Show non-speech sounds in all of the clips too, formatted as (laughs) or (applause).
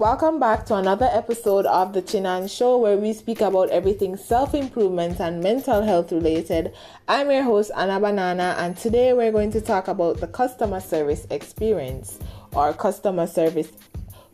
Welcome back to another episode of the Chinanna Show where we speak about everything self improvement and mental health related. I'm your host, Anna Banana, and today we're going to talk about the customer service experience or customer service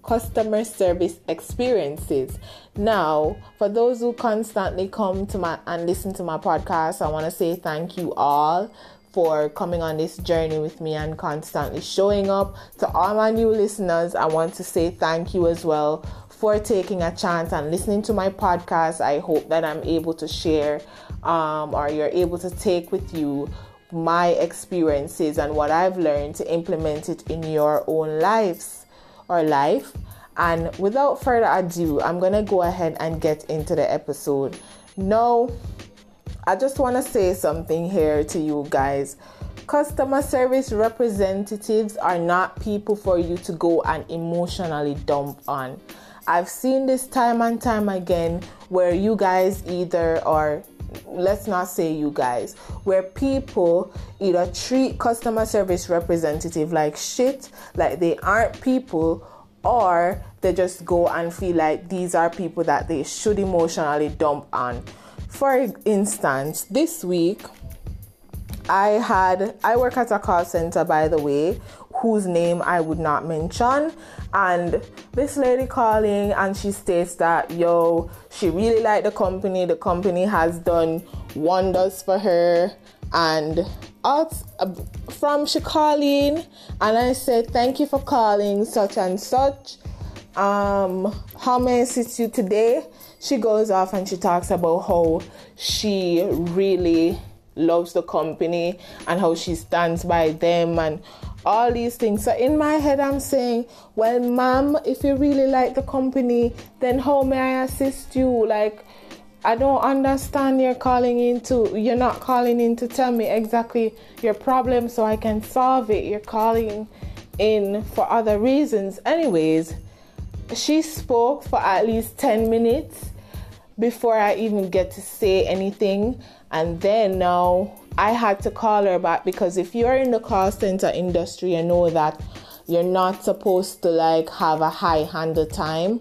customer service experiences. Now, for those who constantly come to my and listen to my podcast, I want to say thank you all for coming on this journey with me and constantly showing up. To all my new listeners, I want to say thank you as well for taking a chance and listening to my podcast. I hope that I'm able to share um, or you're able to take with you my experiences and what I've learned to implement it in your own lives or life. And without further ado, I'm going to go ahead and get into the episode. No, I just want to say something here to you guys. Customer service representatives are not people for you to go and emotionally dump on. I've seen this time and time again where you guys either are let's not say you guys where people either treat customer service representative like shit like they aren't people or they just go and feel like these are people that they should emotionally dump on for instance, this week I had I work at a call center by the way, whose name I would not mention. And this lady calling and she states that yo, she really liked the company. The company has done wonders for her. And out from she calling and I said, Thank you for calling such and such. Um, how may I assist you today? She goes off and she talks about how she really loves the company and how she stands by them and all these things. So in my head, I'm saying, well, ma'am, if you really like the company, then how may I assist you? Like, I don't understand you're calling in to, you're not calling in to tell me exactly your problem so I can solve it. You're calling in for other reasons. Anyways, she spoke for at least 10 minutes before I even get to say anything. And then now I had to call her back because if you're in the call center industry, you know that you're not supposed to like have a high handle time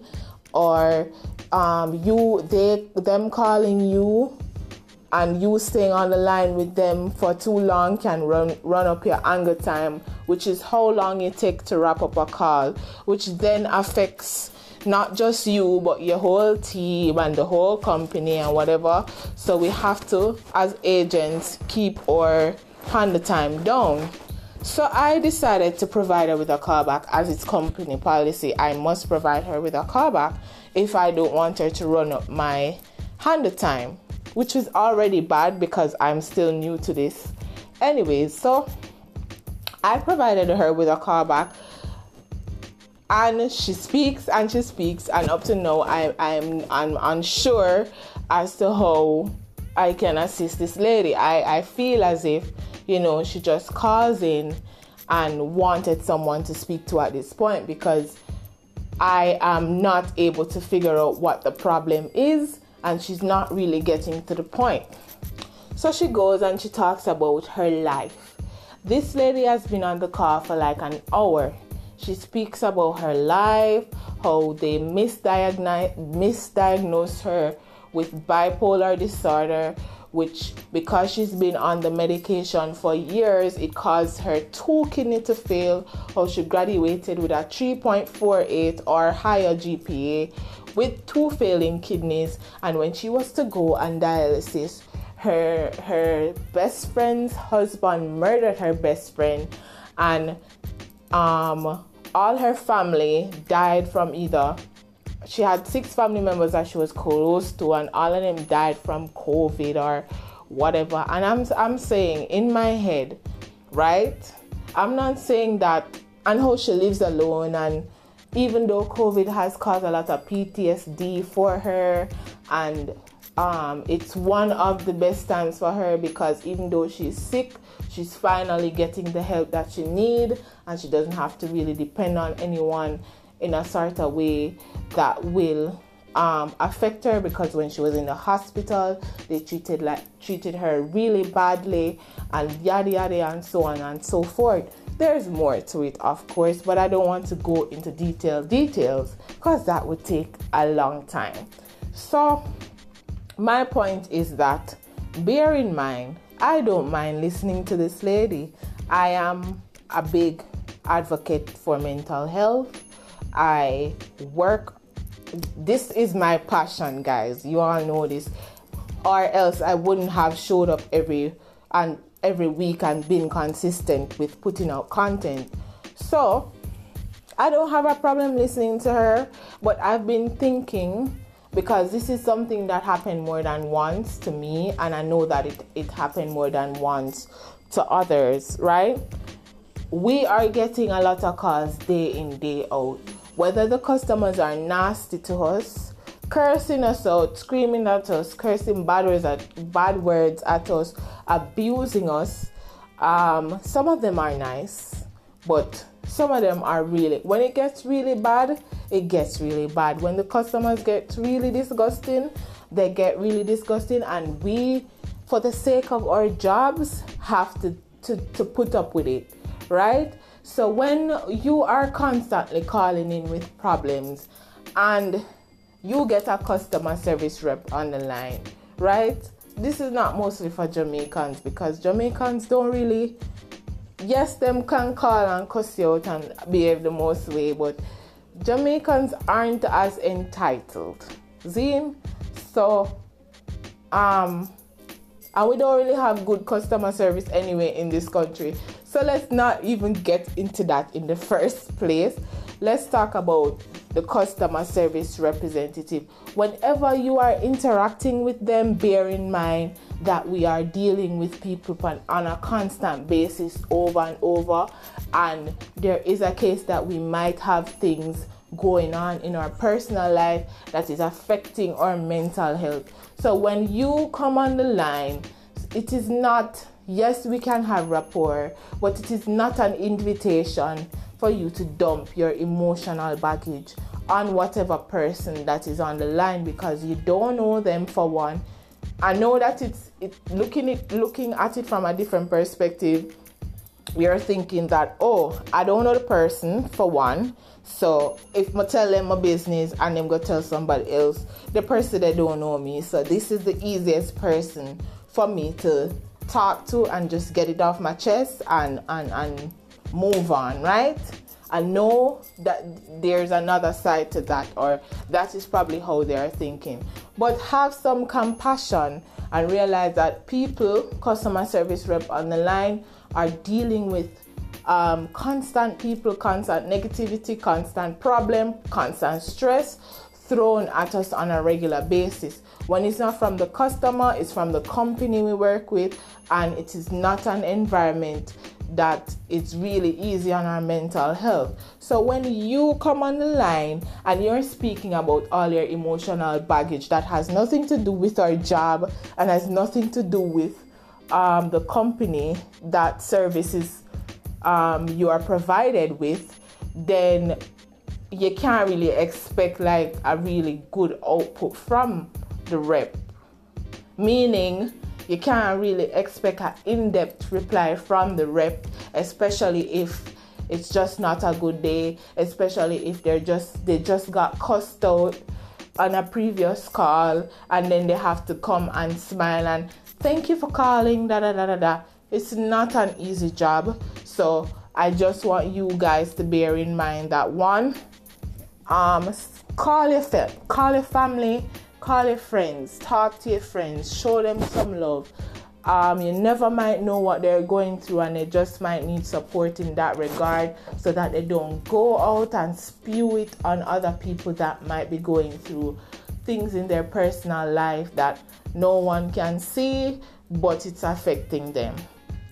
or um, you they them calling you and you staying on the line with them for too long can run run up your anger time, which is how long it takes to wrap up a call, which then affects not just you, but your whole team and the whole company and whatever. So we have to, as agents, keep our handle time down. So I decided to provide her with a callback as it's company policy. I must provide her with a callback if I don't want her to run up my handle time, which is already bad because I'm still new to this. Anyways, so I provided her with a callback and she speaks and she speaks and up to now I, I'm I'm unsure as to how I can assist this lady. I, I feel as if, you know, she just calls in and wanted someone to speak to at this point because I am not able to figure out what the problem is and she's not really getting to the point. So she goes and she talks about her life. This lady has been on the call for like an hour she speaks about her life, how they misdiagnosed, misdiagnosed her with bipolar disorder, which because she's been on the medication for years, it caused her two kidney to fail. How she graduated with a 3.48 or higher GPA with two failing kidneys, and when she was to go on dialysis, her her best friend's husband murdered her best friend, and um, all her family died from either. She had six family members that she was close to, and all of them died from COVID or whatever. And I'm I'm saying in my head, right? I'm not saying that, and how she lives alone, and even though COVID has caused a lot of PTSD for her, and um, it's one of the best times for her because even though she's sick, she's finally getting the help that she need, and she doesn't have to really depend on anyone in a sort of way that will um, affect her because when she was in the hospital, they treated like treated her really badly, and yada yada and so on and so forth. There's more to it, of course, but I don't want to go into detailed details because that would take a long time. So, my point is that bear in mind, I don't mind listening to this lady. I am a big advocate for mental health. I work this is my passion, guys. You all know this. Or else I wouldn't have showed up every and every week and been consistent with putting out content. So I don't have a problem listening to her, but I've been thinking because this is something that happened more than once to me, and I know that it, it happened more than once to others, right? We are getting a lot of calls day in, day out. Whether the customers are nasty to us, cursing us out, screaming at us, cursing bad words at, bad words at us, abusing us. Um, some of them are nice, but some of them are really when it gets really bad it gets really bad. When the customers get really disgusting they get really disgusting. And we for the sake of our jobs have to to, to put up with it right? So when you are constantly calling in with problems and you get a customer service rep on the line right? This is not mostly for jamaicans because jamaicans don't really yes, them can call and cuss you out and behave the most way, but Jamaicans aren't as entitled. Zine? So, um, and we don't really have good customer service anyway in this country. So let's not even get into that in the (laughs) first place. Let's talk about the customer service representative. Whenever you are interacting with them, bear in mind that we are dealing with people on a constant basis over and over, and there is a case that we might have things going on in our personal life that is affecting our mental health. So when you come on the line, it is not, yes, we can have rapport, but it is not an invitation for you to dump your emotional baggage on whatever person that is on the line because you don't know them for one I know that it's it, looking it looking at it from a different perspective. We are thinking that oh, I don't know the person for one. So if I tell them my business and them go tell somebody else, the person they don't know me. So this is the easiest person for me to talk to and just get it off my chest and and and move on, right? I know that there's another side to that, or that is probably how they are thinking. But have some compassion and realize that people, customer service rep on the line, are dealing with um, constant people, constant negativity, constant problem, constant stress thrown at us on a regular basis. When it's not from the customer, it's from the company we work with, and it is not an environment that it's really easy on our mental health. So when you come on the line and you're speaking about all your emotional baggage that has nothing to do with our job and has nothing to do with um, the company that services um, you are provided with, then you can't really expect like a really good output from the rep. Meaning you can't really expect an in-depth reply from the rep especially if it's just not a good day especially if they're just they just got cussed out on a previous call and then they have to come and smile and thank you for calling da da da da da. It's not an easy job. So i just want you guys to bear in mind that one um call your call your family Call your friends, talk to your friends, show them some love. Um, you never might know what they're going through, and they just might need support in that regard so that they don't go out and spew it on other people that might be going through things in their personal life that no one can see, but it's affecting them.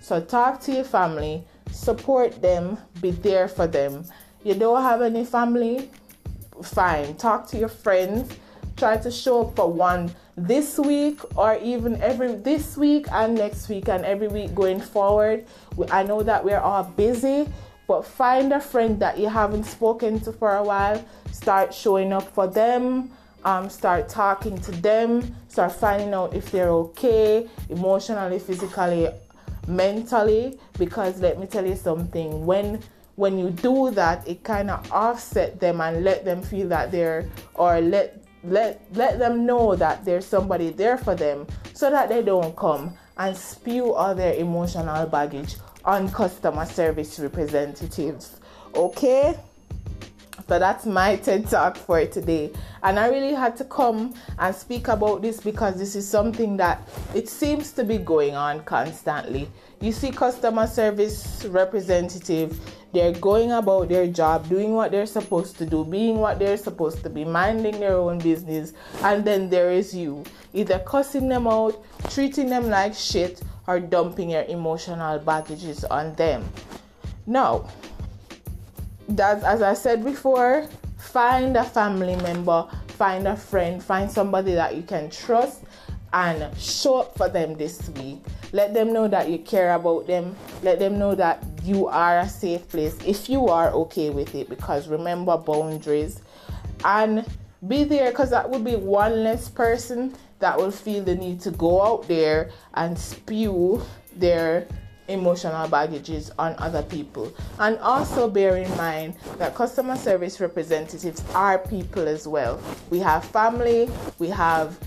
So, talk to your family, support them, be there for them. You don't have any family? Fine, talk to your friends. Try to show up for one this week or even every this week and next week and every week going forward. I know that we're all busy, but find a friend that you haven't spoken to for a while, start showing up for them. Um, start talking to them, start finding out if they're okay emotionally, physically, mentally. Because let me tell you something. When when you do that it kind of offset them and let them feel that they're or let let let them know that there's somebody there for them so that they don't come and spew all their emotional baggage on customer service representatives. Okay so that's my TED talk for today. And I really had to come and speak about this because this is something that it seems to be going on constantly. You see customer service representative, they're going about their job, doing what they're supposed to do, being what they're supposed to be, minding their own business, and then there is you, either cussing them out, treating them like shit, or dumping your emotional baggages on them. Now, that as I said before, find a family member, find a friend, find somebody that you can trust and show up for them this week. Let them know that you care about them. Let them know that you are a safe place if you are okay with it because remember boundaries and be there because that would be one less person that will feel the need to go out there and spew their emotional baggages on other people. And also bear in mind that customer service representatives are people as well. We have family, we have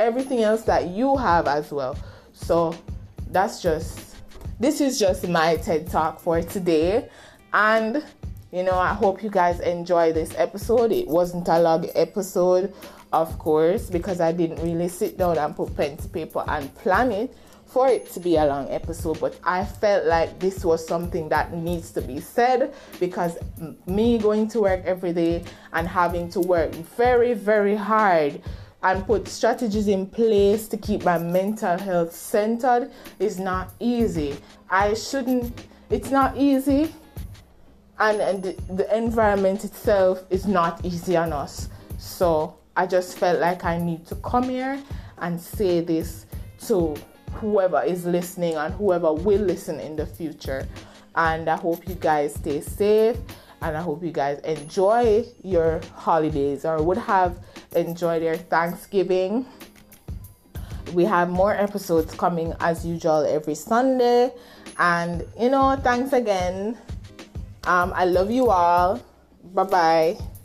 everything else that you have as well. So that's just this is just my TED talk for today. And you know, I hope you guys enjoy this episode. It wasn't a long episode, of course, because I didn't really sit down and put pen to paper and plan it for it to be a long episode, but I felt like this was something that needs to be said because me going to work every day and having to work very, very hard and put strategies in place to keep my mental health centered is not easy. I shouldn't, it's not easy, and, and the, the environment itself is not easy on us. So I just felt like I need to come here and say this to whoever is listening and whoever will listen in the future. And I hope you guys stay safe and I hope you guys enjoy your holidays or would have enjoyed your Thanksgiving. We have more episodes coming as usual every Sunday. And you know, thanks again. Um, I love you all. Bye bye.